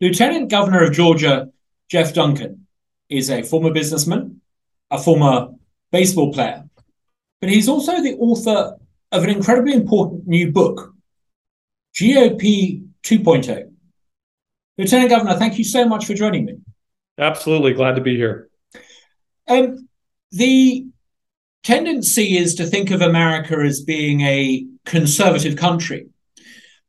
Lieutenant Governor of Georgia, Jeff Duncan, is a former businessman, a former baseball player, but he's also the author of an incredibly important new book, GOP 2.0. Lieutenant Governor, thank you so much for joining me. Absolutely. Glad to be here. Um, the tendency is to think of America as being a conservative country.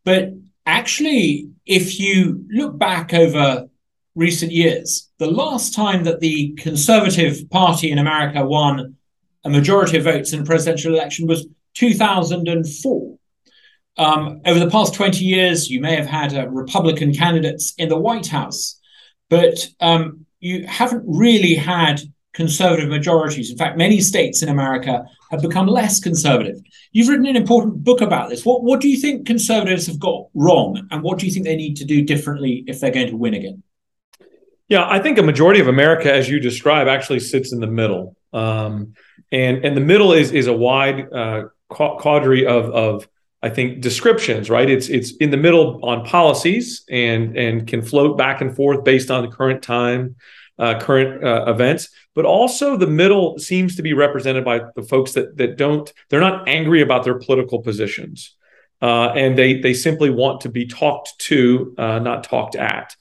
But actually, if you look back over recent years, the last time that the Conservative Party in America won a majority of votes in a presidential election was 2004. Um, over the past 20 years, you may have had uh, Republican candidates in the White House, but um, you haven't really had conservative majorities. In fact, many states in America have become less conservative. You've written an important book about this. What, what do you think conservatives have got wrong, and what do you think they need to do differently if they're going to win again? Yeah, I think a majority of America, as you describe, actually sits in the middle, um, and and the middle is is a wide uh, quadri of of I think descriptions. Right, it's it's in the middle on policies and and can float back and forth based on the current time uh, current uh, events, but also the middle seems to be represented by the folks that that don't they're not angry about their political positions, uh, and they they simply want to be talked to, uh, not talked at.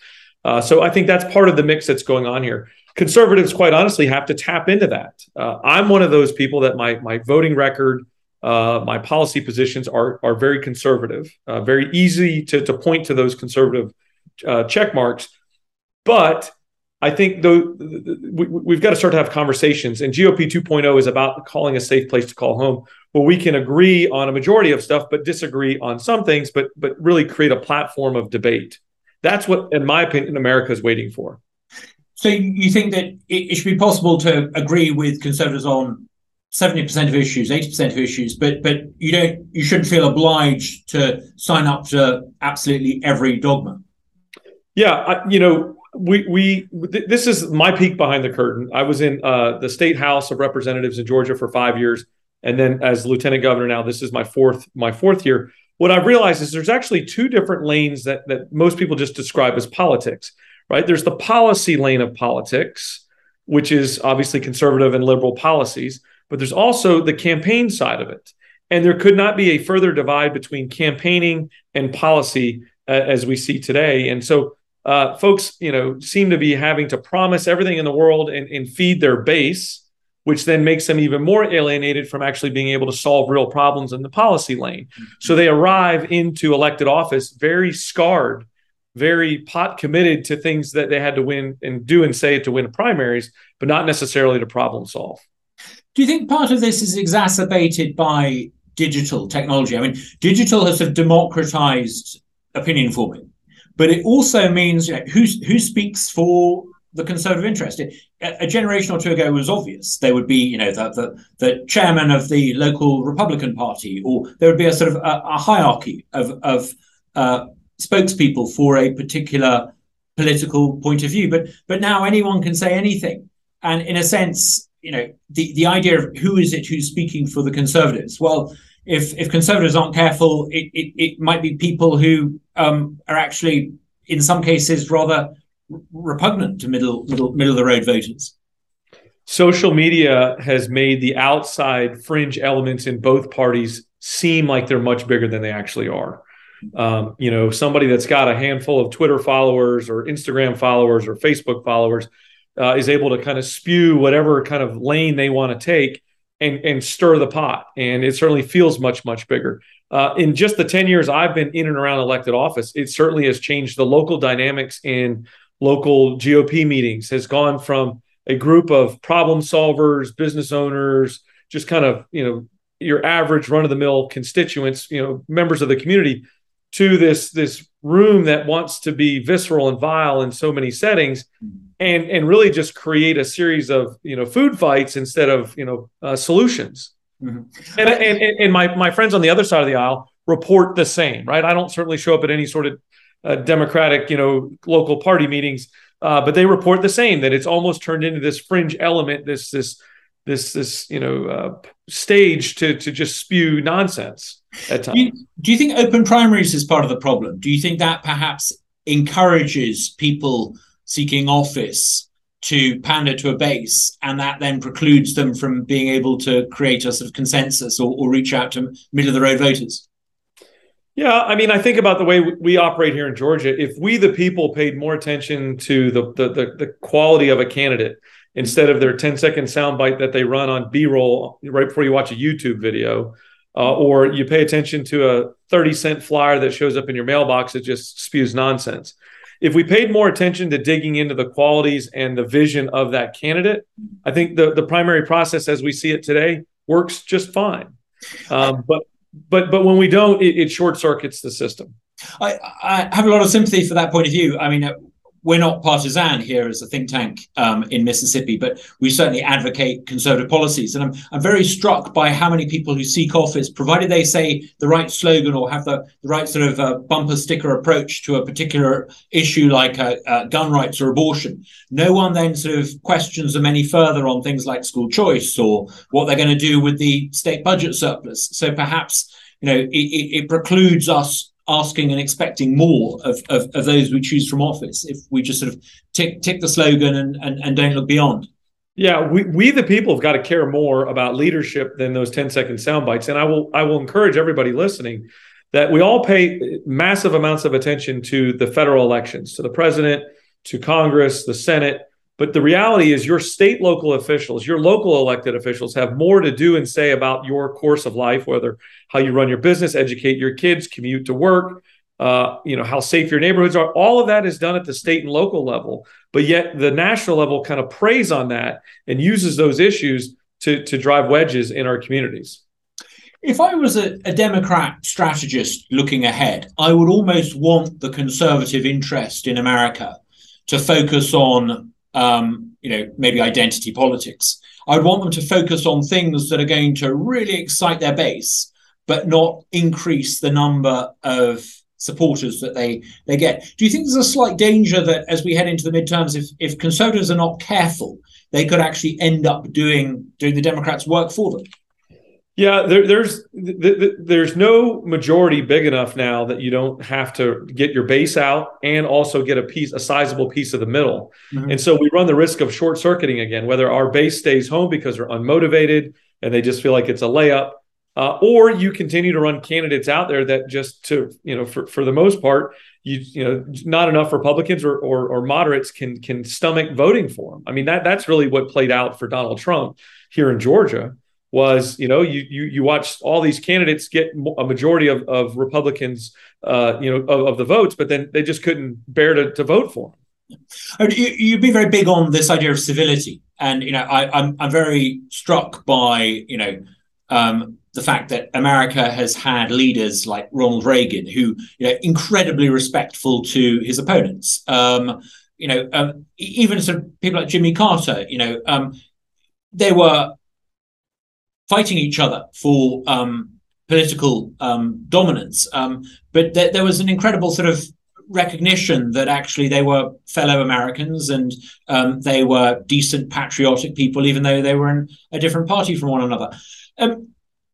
Uh, so I think that's part of the mix that's going on here. Conservatives, quite honestly, have to tap into that. Uh, I'm one of those people that my my voting record. my policy positions are are very conservative, very easy to, to point to those conservative check marks. But I think though we, have got to start to have conversations, and GOP 2.0 is about calling a safe place to call home, where we can agree on a majority of stuff, but disagree on some things, but but really create a platform of debate. That's what, in my opinion, America is waiting for. So you think that it, should be possible to agree with conservatives on 70% of issues, 80% of issues, but but you don't you shouldn't feel obliged to sign up to absolutely every dogma. Yeah, I, you know, we we this is my peek behind the curtain. I was in uh, the state house of representatives in Georgia for five years, and then as lieutenant governor now, this is my fourth my fourth year. What I've realized is there's actually two different lanes that that most people just describe as politics. Right? There's the policy lane of politics, which is obviously conservative and liberal policies, but there's also the campaign side of it. And there could not be a further divide between campaigning and policy uh, as we see today. And so uh, folks, you know, seem to be having to promise everything in the world and, and feed their base, which then makes them even more alienated from actually being able to solve real problems in the policy lane. Mm-hmm. So they arrive into elected office very scarred, very pot committed to things that they had to win and do and say to win primaries, but not necessarily to problem solve. Do you think part of this is exacerbated by digital technology? I mean, digital has sort of democratized opinion forming but it also means you know, who who speaks for the conservative interest. It, a generation or two ago was obvious. There would be, you know, the, the, the chairman of the local Republican Party, or there would be a sort of a, a hierarchy of, of uh, spokespeople for a particular political point of view. But but now anyone can say anything, and in a sense, you know, the, the idea of who is it who's speaking for the conservatives? Well, if if conservatives aren't careful, it, it, it might be people who um, are actually, in some cases, rather repugnant to middle middle middle of the road voters. Social media has made the outside fringe elements in both parties seem like they're much bigger than they actually are. Um, you know, somebody that's got a handful of Twitter followers or Instagram followers or Facebook followers uh, is able to kind of spew whatever kind of lane they want to take and and stir the pot. And it certainly feels much much bigger. Uh, in just the ten years I've been in and around elected office, it certainly has changed the local dynamics in local GOP meetings. Has gone from a group of problem solvers, business owners, just kind of you know your average run of the mill constituents, you know, members of the community, to this this room that wants to be visceral and vile in so many settings and and really just create a series of you know food fights instead of you know uh, solutions mm-hmm. and, and and my my friends on the other side of the aisle report the same right i don't certainly show up at any sort of uh, democratic you know local party meetings uh, but they report the same that it's almost turned into this fringe element this this this this you know uh, stage to to just spew nonsense at times. Do you, do you think open primaries is part of the problem? Do you think that perhaps encourages people seeking office to pander to a base, and that then precludes them from being able to create a sort of consensus or, or reach out to middle of the road voters. Yeah, I mean, I think about the way we operate here in Georgia. If we, the people, paid more attention to the the, the, the quality of a candidate instead of their 10 second soundbite that they run on B-roll right before you watch a YouTube video, uh, or you pay attention to a 30 cent flyer that shows up in your mailbox that just spews nonsense if we paid more attention to digging into the qualities and the vision of that candidate, I think the the primary process as we see it today works just fine. Um, but but but when we don't, it, it short circuits the system. I, I, have a lot of sympathy for that point of view. I mean, we're not partisan here as a think tank um, in Mississippi, but we certainly advocate conservative policies. And I'm, I'm very struck by how many people who seek office, provided they say the right slogan or have the, the right sort of uh, bumper sticker approach to a particular issue like uh, uh, gun rights or abortion, no one then sort of questions them any further on things like school choice or what they're going to do with the state budget surplus. So perhaps you know it, it precludes us asking and expecting more of, of, of, those we choose from office if we just sort of tick tick the slogan and, and, and don't look beyond. Yeah, we, we the people have got to care more about leadership than those 10 second sound bites. And I will I will encourage everybody listening that we all pay massive amounts of attention to the federal elections, to the president, to Congress, the Senate, but the reality is, your state local officials, your local elected officials have more to do and say about your course of life, whether how you run your business, educate your kids, commute to work, uh, you know, how safe your neighborhoods are. All of that is done at the state and local level. But yet the national level kind of preys on that and uses those issues to, to drive wedges in our communities. If I was a, a Democrat strategist looking ahead, I would almost want the conservative interest in America to focus on um, you know, maybe identity politics. I'd want them to focus on things that are going to really excite their base, but not increase the number of supporters that they they get. Do you think there's a slight danger that as we head into the midterms, if if conservatives are not careful, they could actually end up doing doing the Democrats' work for them? Yeah, there, there's there's no majority big enough now that you don't have to get your base out and also get a piece, a sizable piece of the middle. Mm-hmm. And so we run the risk of short circuiting again, whether our base stays home because they're unmotivated and they just feel like it's a layup, uh, or you continue to run candidates out there that just to you know for for the most part you you know not enough Republicans or, or or moderates can can stomach voting for them. I mean that that's really what played out for Donald Trump here in Georgia was you know you you you watch all these candidates get a majority of, of Republicans uh, you know of, of, the votes, but then they just couldn't bear to, to vote for them. You, would be very big on this idea of civility, and you know I, am I'm, I'm very struck by you know um, the fact that America has had leaders like Ronald Reagan, who you know incredibly respectful to his opponents. Um, you know, um, even sort of people like Jimmy Carter. You know, um, they were fighting each other for um, political um, dominance. Um, but th- there was an incredible sort of recognition that actually they were fellow Americans and um, they were decent, patriotic people, even though they were in a different party from one another. Um,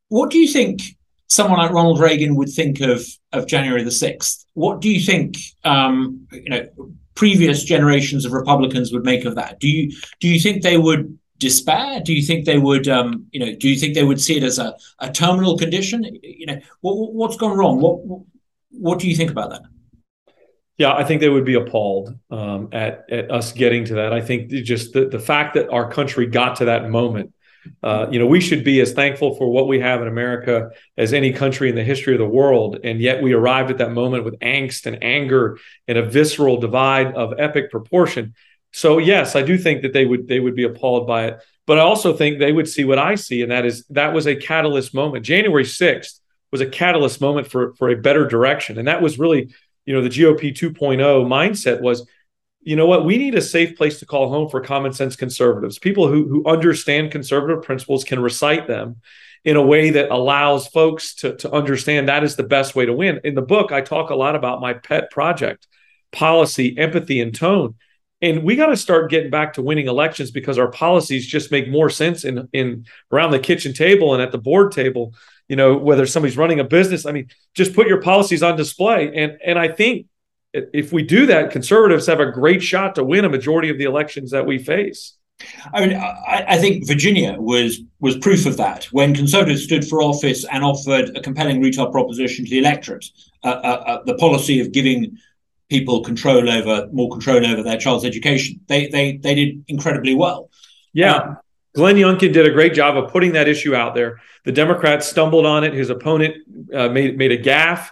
what do you think someone like Ronald Reagan would think of of January the sixth? What do you think? Um, you know, previous generations of Republicans would make of that. Do you do you think they would despair? Do you think they would, um, you know, do you think they would see it as a, a terminal condition? You know, what, what's gone wrong? What, what do you think about that? Yeah, I think they would be appalled um, at at us getting to that. I think just the the fact that our country got to that moment. Uh, you know, we should be as thankful for what we have in America as any country in the history of the world, and yet we arrived at that moment with angst and anger and a visceral divide of epic proportion. So yes, I do think that they would they would be appalled by it, but I also think they would see what I see, and that is that was a catalyst moment. January sixth was a catalyst moment for for a better direction, and that was really you know the GOP 2.0 mindset was you know what we need a safe place to call home for common sense conservatives. People who who understand conservative principles can recite them in a way that allows folks to to understand that is the best way to win. In the book i talk a lot about my pet project policy empathy and tone and we got to start getting back to winning elections because our policies just make more sense in in around the kitchen table and at the board table you know whether somebody's running a business. I mean just put your policies on display. And and i think if we do that, conservatives have a great shot to win a majority of the elections that we face. I mean, I, I, think Virginia was was proof of that. When conservatives stood for office and offered a compelling retail proposition to the electorate, uh, uh, uh, the policy of giving people control over more control over their child's education. They they they did incredibly well. Yeah. Um, Glenn Youngkin did a great job of putting that issue out there. The Democrats stumbled on it. His opponent uh, made made a gaffe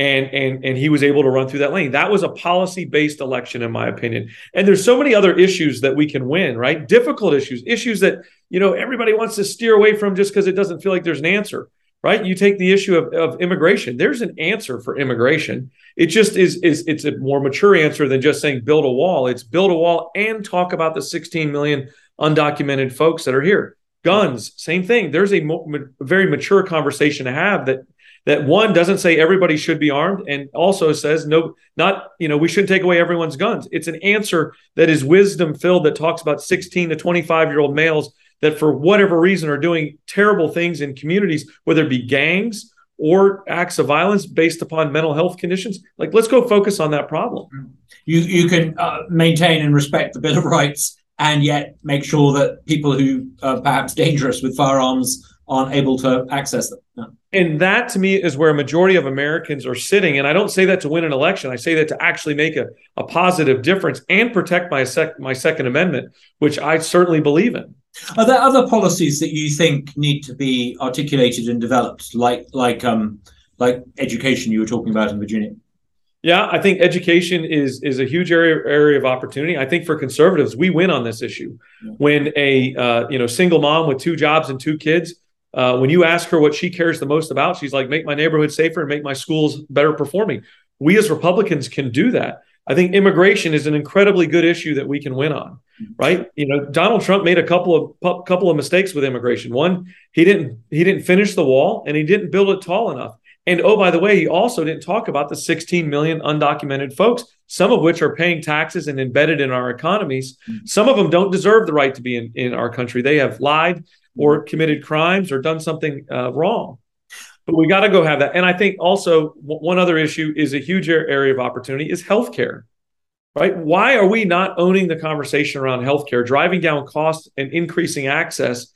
and and and he was able to run through that lane. That was a policy based election, in my opinion. And there's so many other issues that we can win, right? Difficult issues, issues that you know everybody wants to steer away from just because it doesn't feel like there's an answer, right? You take the issue of, of immigration. There's an answer for immigration. It just is is it's a more mature answer than just saying build a wall. It's build a wall and talk about the 16 million undocumented folks that are here. Guns, same thing. There's a mo- very mature conversation to have that that one doesn't say everybody should be armed and also says no not you know we shouldn't take away everyone's guns it's an answer that is wisdom filled that talks about 16 to 25 year old males that for whatever reason are doing terrible things in communities whether it be gangs or acts of violence based upon mental health conditions like let's go focus on that problem you you can uh, maintain and respect the bill of rights and yet make sure that people who are perhaps dangerous with firearms aren't able to access them. Yeah. And that to me is where a majority of Americans are sitting. And I don't say that to win an election. I say that to actually make a, a positive difference and protect my sec- my Second Amendment, which I certainly believe in. Are there other policies that you think need to be articulated and developed, like like um like education you were talking about in Virginia? Yeah, I think education is is a huge area area of opportunity. I think for conservatives, we win on this issue. Yeah. When a uh, you know single mom with two jobs and two kids uh, when you ask her what she cares the most about, she's like, make my neighborhood safer and make my schools better performing. We as Republicans can do that. I think immigration is an incredibly good issue that we can win on, right? You know, Donald Trump made a couple of couple of mistakes with immigration. One, he didn't he didn't finish the wall and he didn't build it tall enough. And oh, by the way, he also didn't talk about the 16 million undocumented folks, some of which are paying taxes and embedded in our economies. Some of them don't deserve the right to be in, in our country. They have lied or committed crimes or done something uh, wrong. But we got to go have that. And I think also w- one other issue is a huge area of opportunity is healthcare. Right? Why are we not owning the conversation around healthcare, driving down costs and increasing access?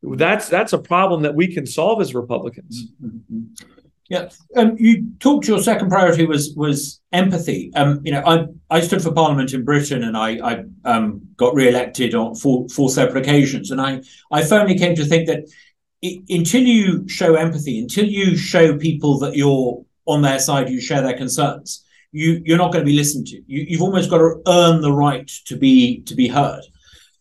That's that's a problem that we can solve as Republicans. Mm-hmm. Yeah, um, you talked. Your second priority was was empathy. Um, you know, I I stood for Parliament in Britain, and I I um, got re-elected on four four separate occasions, and I I firmly came to think that it, until you show empathy, until you show people that you're on their side, you share their concerns, you you're not going to be listened to. You, you've almost got to earn the right to be to be heard.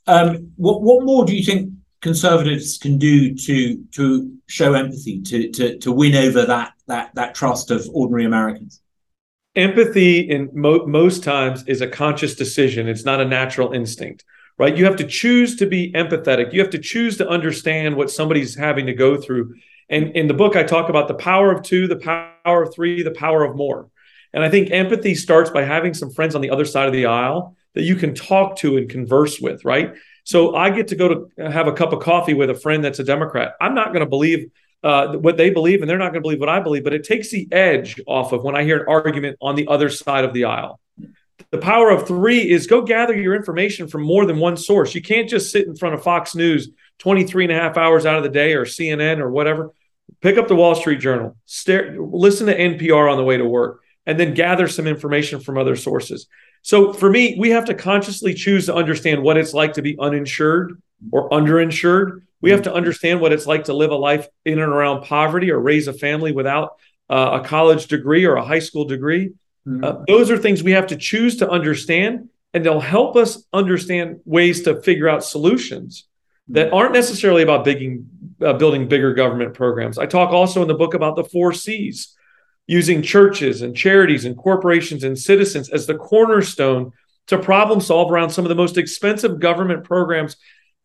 Um, what what more do you think conservatives can do to to show empathy to to to win over that that that trust of ordinary Americans? Empathy in mo- most times is a conscious decision. It's not a natural instinct, right? You have to choose to be empathetic. You have to choose to understand what somebody's having to go through. And in the book, I talk about the power of two, the power of three, the power of more. And I think empathy starts by having some friends on the other side of the aisle that you can talk to and converse with, right? So I get to go to have a cup of coffee with a friend that's a Democrat. I'm not going to believe uh, what they believe, and they're not going to believe what I believe, but it takes the edge off of when I hear an argument on the other side of the aisle. The power of three is go gather your information from more than one source. You can't just sit in front of Fox News 23 and a half hours out of the day or CNN or whatever. Pick up the Wall Street Journal, stare, listen to NPR on the way to work, and then gather some information from other sources. So for me, we have to consciously choose to understand what it's like to be uninsured or underinsured. We have to understand what it's like to live a life in and around poverty or raise a family without uh, a college degree or a high school degree. Mm-hmm. Uh, those are things we have to choose to understand, and they'll help us understand ways to figure out solutions that aren't necessarily about bigging, uh, building bigger government programs. I talk also in the book about the four C's using churches and charities and corporations and citizens as the cornerstone to problem solve around some of the most expensive government programs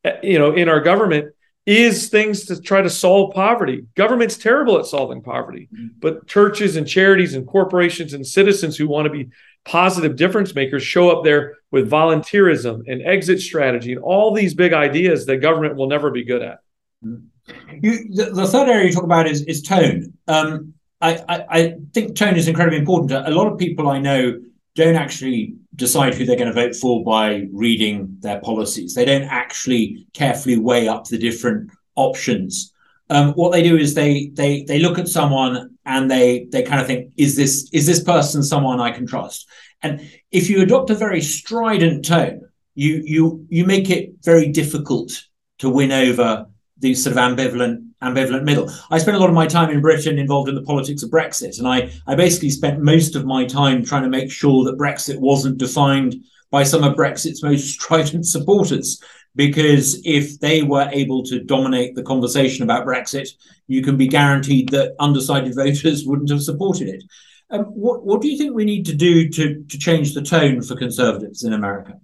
eh, you know in our government is things to try to solve poverty government's terrible at solving poverty mm-hmm. but churches and charities and corporations and citizens who want to be positive difference makers show up there with volunteerism and exit strategy and all these big ideas that government will never be good at mm-hmm. you, the, the, third area you talk about is, is tone um, I, I, think tone is incredibly important. A lot of people I know don't actually decide who they're going to vote for by reading their policies. They don't actually carefully weigh up the different options. Um, what they do is they they they look at someone and they they kind of think, is this is this person someone I can trust? And if you adopt a very strident tone, you you you make it very difficult to win over these sort of ambivalent ambivalent middle. I spent a lot of my time in Britain involved in the politics of Brexit, and I I basically spent most of my time trying to make sure that Brexit wasn't defined by some of Brexit's most strident supporters. Because if they were able to dominate the conversation about Brexit, you can be guaranteed that undecided voters wouldn't have supported it. Um, what, what do you think we need to do to, to change the tone for conservatives in America?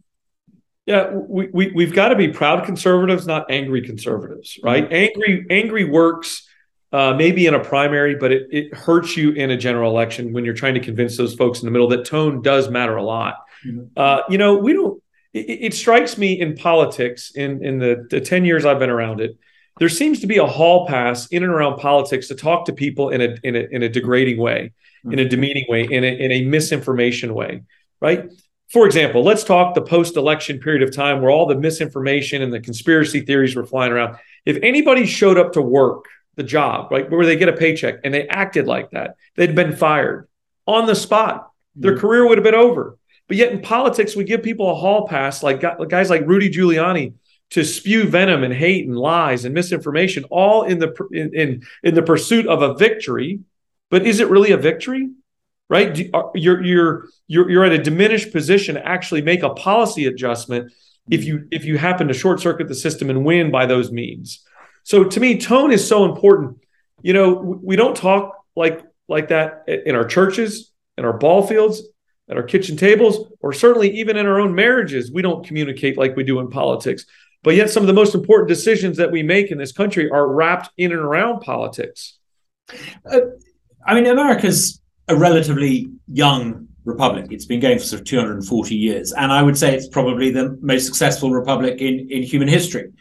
Yeah, we, we we've got to be proud conservatives, not angry conservatives, right? Mm-hmm. Angry angry works uh, maybe in a primary, but it, it hurts you in a general election when you're trying to convince those folks in the middle that tone does matter a lot. Mm-hmm. Uh, you know, we don't. It, it, strikes me in politics in in the, the ten years I've been around it, there seems to be a hall pass in and around politics to talk to people in a in a, in a degrading way, mm-hmm. in a demeaning way, in a in a misinformation way, right? For example, let's talk the post election period of time where all the misinformation and the conspiracy theories were flying around. If anybody showed up to work, the job, right, where they get a paycheck and they acted like that, they'd been fired on the spot. Their mm-hmm. career would have been over. But yet in politics, we give people a hall pass, like guys like Rudy Giuliani, to spew venom and hate and lies and misinformation, all in the in, in, in the pursuit of a victory. But is it really a victory? Right? You're you're you're you're at a diminished position to actually make a policy adjustment if you if you happen to short circuit the system and win by those means. So to me, tone is so important. You know, we don't talk like like that in our churches, in our ball fields, at our kitchen tables, or certainly even in our own marriages. We don't communicate like we do in politics. But yet, some of the most important decisions that we make in this country are wrapped in and around politics. Uh, I mean, America's a relatively young republic. It's been going for sort of 240 years. And I would say it's probably the most successful republic in, in human history.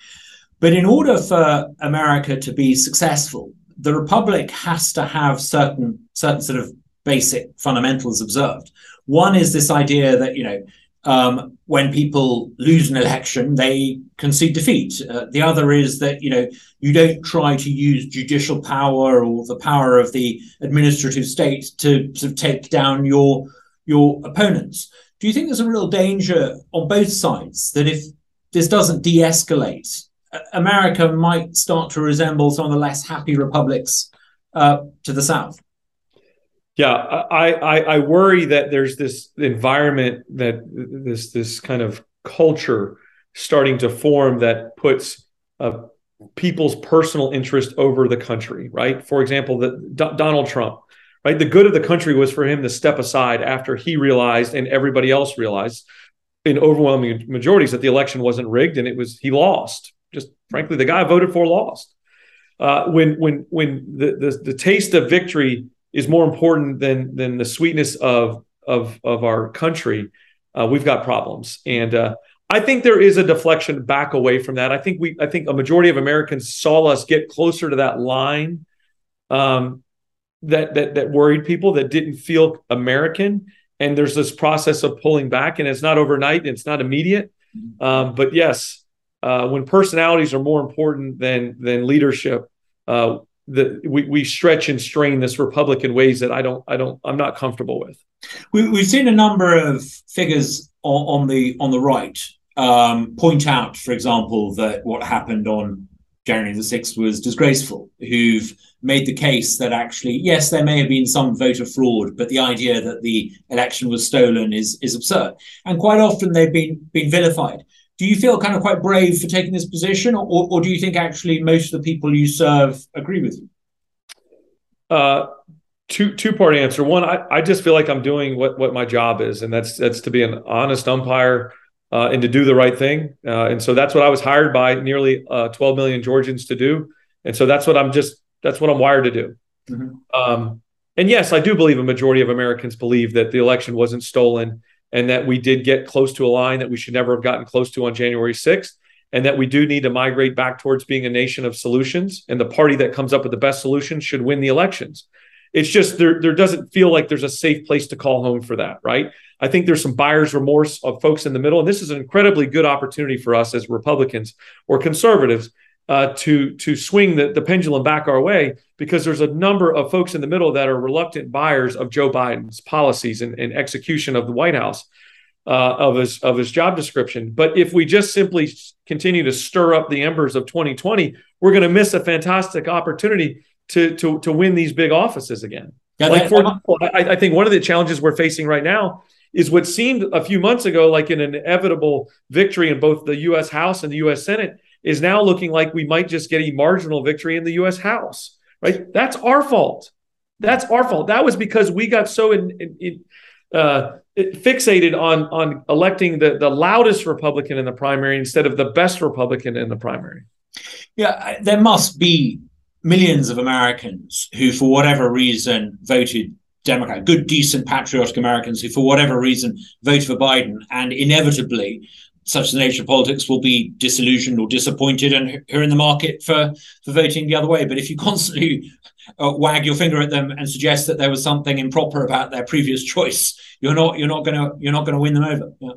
But in order for America to be successful, the republic has to have certain certain sort of basic fundamentals observed. One is this idea that, you know, um, when people lose an election, they concede defeat. Uh, the other is that you know you don't try to use judicial power or the power of the administrative state to sort of take down your your opponents. Do you think there's a real danger on both sides that if this doesn't de-escalate, America might start to resemble some of the less happy republics uh, to the south? Yeah, I, I, I worry that there's this environment that this this kind of culture starting to form that puts people's personal interest over the country. Right. For example, the D- Donald Trump. Right. The good of the country was for him to step aside after he realized and everybody else realized in overwhelming majorities that the election wasn't rigged and it was he lost. Just frankly, the guy I voted for lost. Uh, when when when the, the the taste of victory is more important than than the sweetness of of of our country, uh, we've got problems. And uh, I think there is a deflection back away from that. I think we I think a majority of Americans saw us get closer to that line um, that that that worried people that didn't feel American. And there's this process of pulling back, and it's not overnight, it's not immediate. Um, but yes, uh, when personalities are more important than than leadership, uh, the we, we stretch and strain this republic in ways that I don't I don't I'm not comfortable with. We, we've seen a number of figures on, on the on the right um, point out, for example, that what happened on January the 6th was disgraceful, who've made the case that actually, yes, there may have been some voter fraud, but the idea that the election was stolen is, is absurd. And quite often they've been, been vilified do you feel kind of quite brave for taking this position, or, or do you think actually most of the people you serve agree with you? Uh, two two part answer. One, I, I just feel like I'm doing what what my job is, and that's that's to be an honest umpire uh, and to do the right thing. Uh, and so that's what I was hired by nearly uh, 12 million Georgians to do. And so that's what I'm just that's what I'm wired to do. Mm-hmm. Um, and yes, I do believe a majority of Americans believe that the election wasn't stolen and that we did get close to a line that we should never have gotten close to on January 6th, and that we do need to migrate back towards being a nation of solutions. And the party that comes up with the best solutions should win the elections. It's just there there doesn't feel like there's a safe place to call home for that, right? I think there's some buyer's remorse of folks in the middle, and this is an incredibly good opportunity for us as Republicans or conservatives uh, to to swing the, the pendulum back our way because there's a number of folks in the middle that are reluctant buyers of Joe Biden's policies and, and execution of the White House uh, of his of his job description. But if we just simply continue to stir up the embers of 2020, we're going to miss a fantastic opportunity to to to win these big offices again. Yeah, like for example, I, I think one of the challenges we're facing right now is what seemed a few months ago like an inevitable victory in both the U.S. House and the U.S. Senate is now looking like we might just get a marginal victory in the U.S. House. Right? That's our fault. That's our fault. That was because we got so in, in, in uh, fixated on on electing the the loudest Republican in the primary instead of the best Republican in the primary. Yeah, there must be millions of Americans who, for whatever reason, voted Democrat, good, decent, patriotic Americans who, for whatever reason, vote for Biden, and inevitably, such the nature of politics will be disillusioned or disappointed and who are in the market for for voting the other way. But if you constantly uh, wag your finger at them and suggest that there was something improper about their previous choice, you're not you're not gonna you're not gonna win them over. Yeah.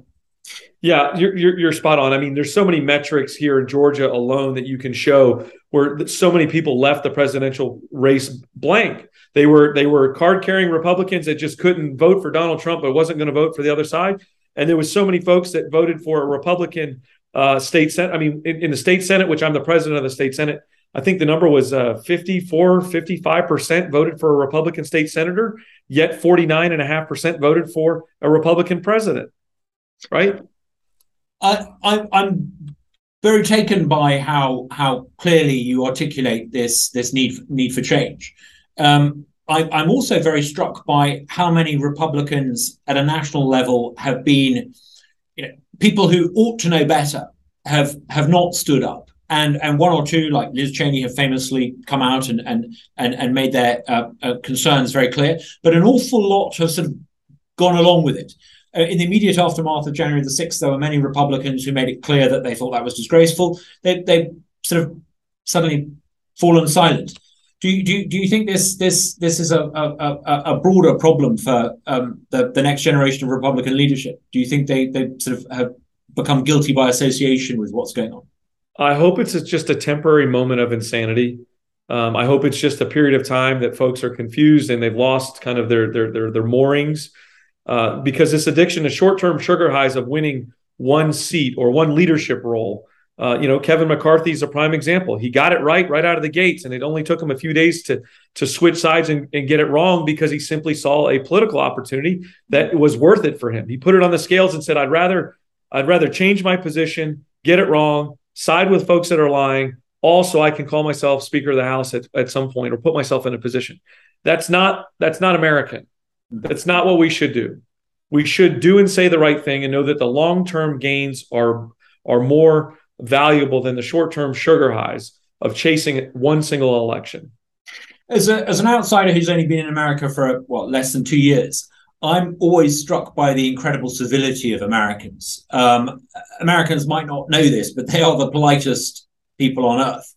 Yeah, you're, you're, you're spot on. I mean, there's so many metrics here in Georgia alone that you can show where so many people left the presidential race blank. They were they were card carrying Republicans that just couldn't vote for Donald Trump, but wasn't going to vote for the other side. And there was so many folks that voted for a Republican uh, state senate. I mean, in, in, the state senate, which I'm the president of the state senate, I think the number was uh, 54, 55% voted for a Republican state senator, yet 49.5% voted for a Republican president. Right? I, I, I'm very taken by how how clearly you articulate this this need need for change. Um, I, I'm also very struck by how many Republicans at a national level have been, you know, people who ought to know better have have not stood up and and one or two like Liz Cheney have famously come out and and and, and made their uh, uh, concerns very clear, but an awful lot have sort of gone along with it. Uh, in the immediate aftermath of January the sixth, there were many Republicans who made it clear that they thought that was disgraceful. They they sort of suddenly fallen silent. Do you, do you, do you think this this this is a a, a broader problem for um, the the next generation of Republican leadership? Do you think they they sort of have become guilty by association with what's going on? I hope it's just a temporary moment of insanity. Um, I hope it's just a period of time that folks are confused and they've lost kind of their their their, their moorings uh, because this addiction to short-term sugar highs of winning one seat or one leadership role. Uh, you know, Kevin McCarthy is a prime example. He got it right right out of the gates, and it only took him a few days to to switch sides and, and get it wrong because he simply saw a political opportunity that was worth it for him. He put it on the scales and said, "I'd rather I'd rather change my position, get it wrong, side with folks that are lying. Also, I can call myself Speaker of the House at, at some point or put myself in a position. That's not that's not American. That's not what we should do. We should do and say the right thing and know that the long-term gains are are more valuable than the short-term sugar highs of chasing one single election. As, a, as an outsider who's only been in America for what less than two years, I'm always struck by the incredible civility of Americans. Um, Americans might not know this, but they are the politest people on earth.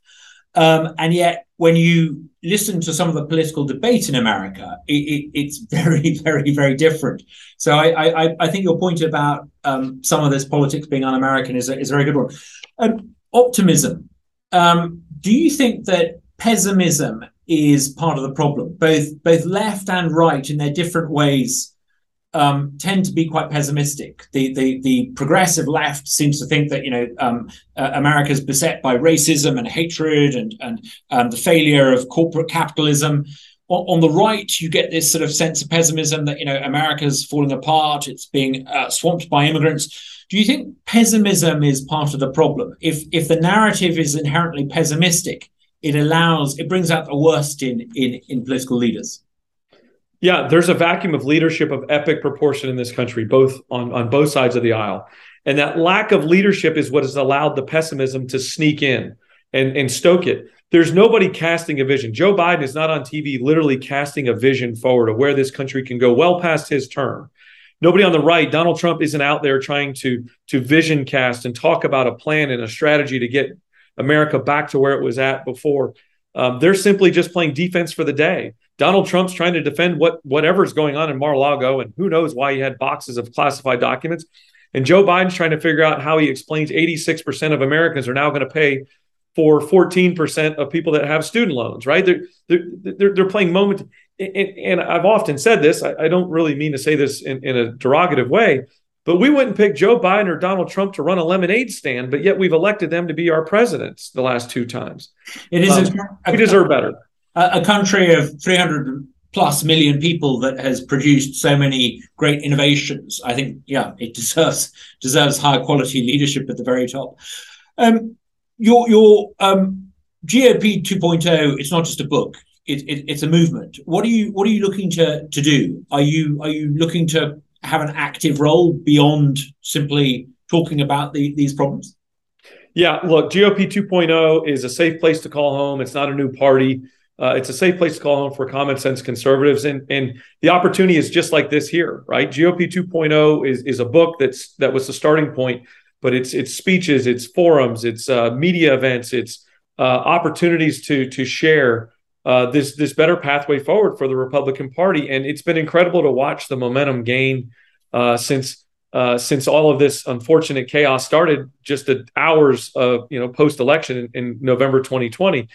Um, and yet, when you listen to some of the political debate in America, it, it, it's very, very, very different. So I, I, I think your point about um, some of this politics being un-American is a, is a very good one. Um, optimism. Um, do you think that pessimism is part of the problem? Both both left and right, in their different ways, um, tend to be quite pessimistic. The, the, the progressive left seems to think that you know um, uh, America is beset by racism and hatred and and um, the failure of corporate capitalism. On, on, the right, you get this sort of sense of pessimism that you know America's falling apart. It's being uh, swamped by immigrants. Do you think pessimism is part of the problem? If if the narrative is inherently pessimistic, it allows it brings out the worst in in in political leaders. Yeah, there's a vacuum of leadership of epic proportion in this country, both on, on both sides of the aisle. And that lack of leadership is what has allowed the pessimism to sneak in and, and stoke it. There's nobody casting a vision. Joe Biden is not on TV literally casting a vision forward of where this country can go well past his term. Nobody on the right, Donald Trump isn't out there trying to, to vision cast and talk about a plan and a strategy to get America back to where it was at before. Um, they're simply just playing defense for the day. Donald Trump's trying to defend what whatever's going on in Mar-a-Lago, and who knows why he had boxes of classified documents. And Joe Biden's trying to figure out how he explains 86% of Americans are now going to pay for 14% of people that have student loans, right? They're they're they're, they're playing moment. And, and, I've often said this. I, I don't really mean to say this in, in a derogative way, but we wouldn't pick Joe Biden or Donald Trump to run a lemonade stand, but yet we've elected them to be our presidents the last two times. It is um, we deserve better. A, country of 300 plus million people that has produced so many great innovations. I think, yeah, it deserves deserves high quality leadership at the very top. Um, your your um, GOP 2.0. It's not just a book. It, it, it's a movement. What are you What are you looking to to do? Are you Are you looking to have an active role beyond simply talking about the, these problems? Yeah, look, GOP 2.0 is a safe place to call home. It's not a new party. Uh, it's a safe place to call home for common sense conservatives, and and the opportunity is just like this here, right? GOP 2.0 is is a book that's that was the starting point, but it's it's speeches, it's forums, it's uh, media events, it's uh, opportunities to to share uh, this this better pathway forward for the Republican Party, and it's been incredible to watch the momentum gain uh, since. Uh, since all of this unfortunate chaos started just the hours of you know post election in, in November 2020,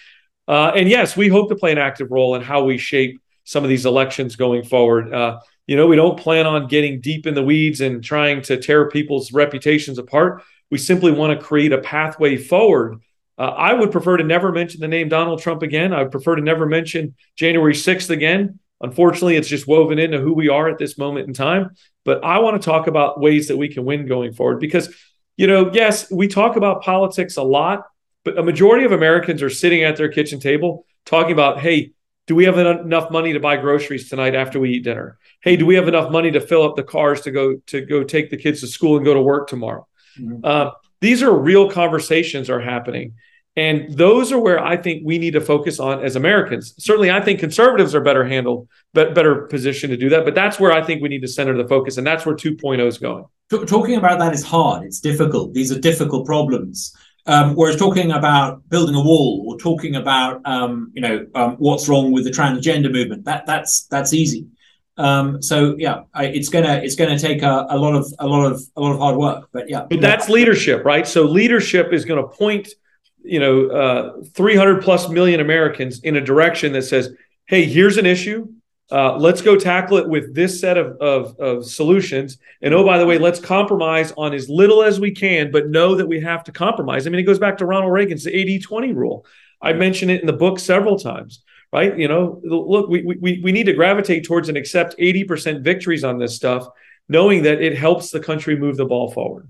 uh, and yes, we hope to play an active role in how we shape some of these elections going forward. Uh, you know, we don't plan on getting deep in the weeds and trying to tear people's reputations apart. We simply want to create a pathway forward. Uh, I would prefer to never mention the name Donald Trump again. I would prefer to never mention January 6th again. Unfortunately, it's just woven into who we are at this moment in time. But I want to talk about ways that we can win going forward because, you know, yes, we talk about politics a lot, but a majority of Americans are sitting at their kitchen table talking about, hey, do we have enough money to buy groceries tonight after we eat dinner? Hey, do we have enough money to fill up the cars to go to go take the kids to school and go to work tomorrow? Mm-hmm. Uh, these are real conversations are happening, and those are where I think we need to focus on as Americans. Certainly, I think conservatives are better handled, but better positioned to do that. But that's where I think we need to center the focus, and that's where 2.0 is going. Talking about that is hard. It's difficult. These are difficult problems. Um, whereas talking about building a wall or talking about um, you know um, what's wrong with the transgender movement that that's that's easy. Um, so yeah, I, it's gonna it's gonna take a, a, lot of a lot of a lot of hard work. But yeah, but that's leadership, right? So leadership is going to point you know uh, 300 plus million Americans in a direction that says, hey, here's an issue. Uh, let's go tackle it with this set of, of, of, solutions. And oh, by the way, let's compromise on as little as we can, but know that we have to compromise. I mean, it goes back to Ronald Reagan's 80 20 rule. I mentioned it in the book several times, right? You know, look, we, we, we need to gravitate towards and accept 80% victories on this stuff, knowing that it helps the country move the ball forward.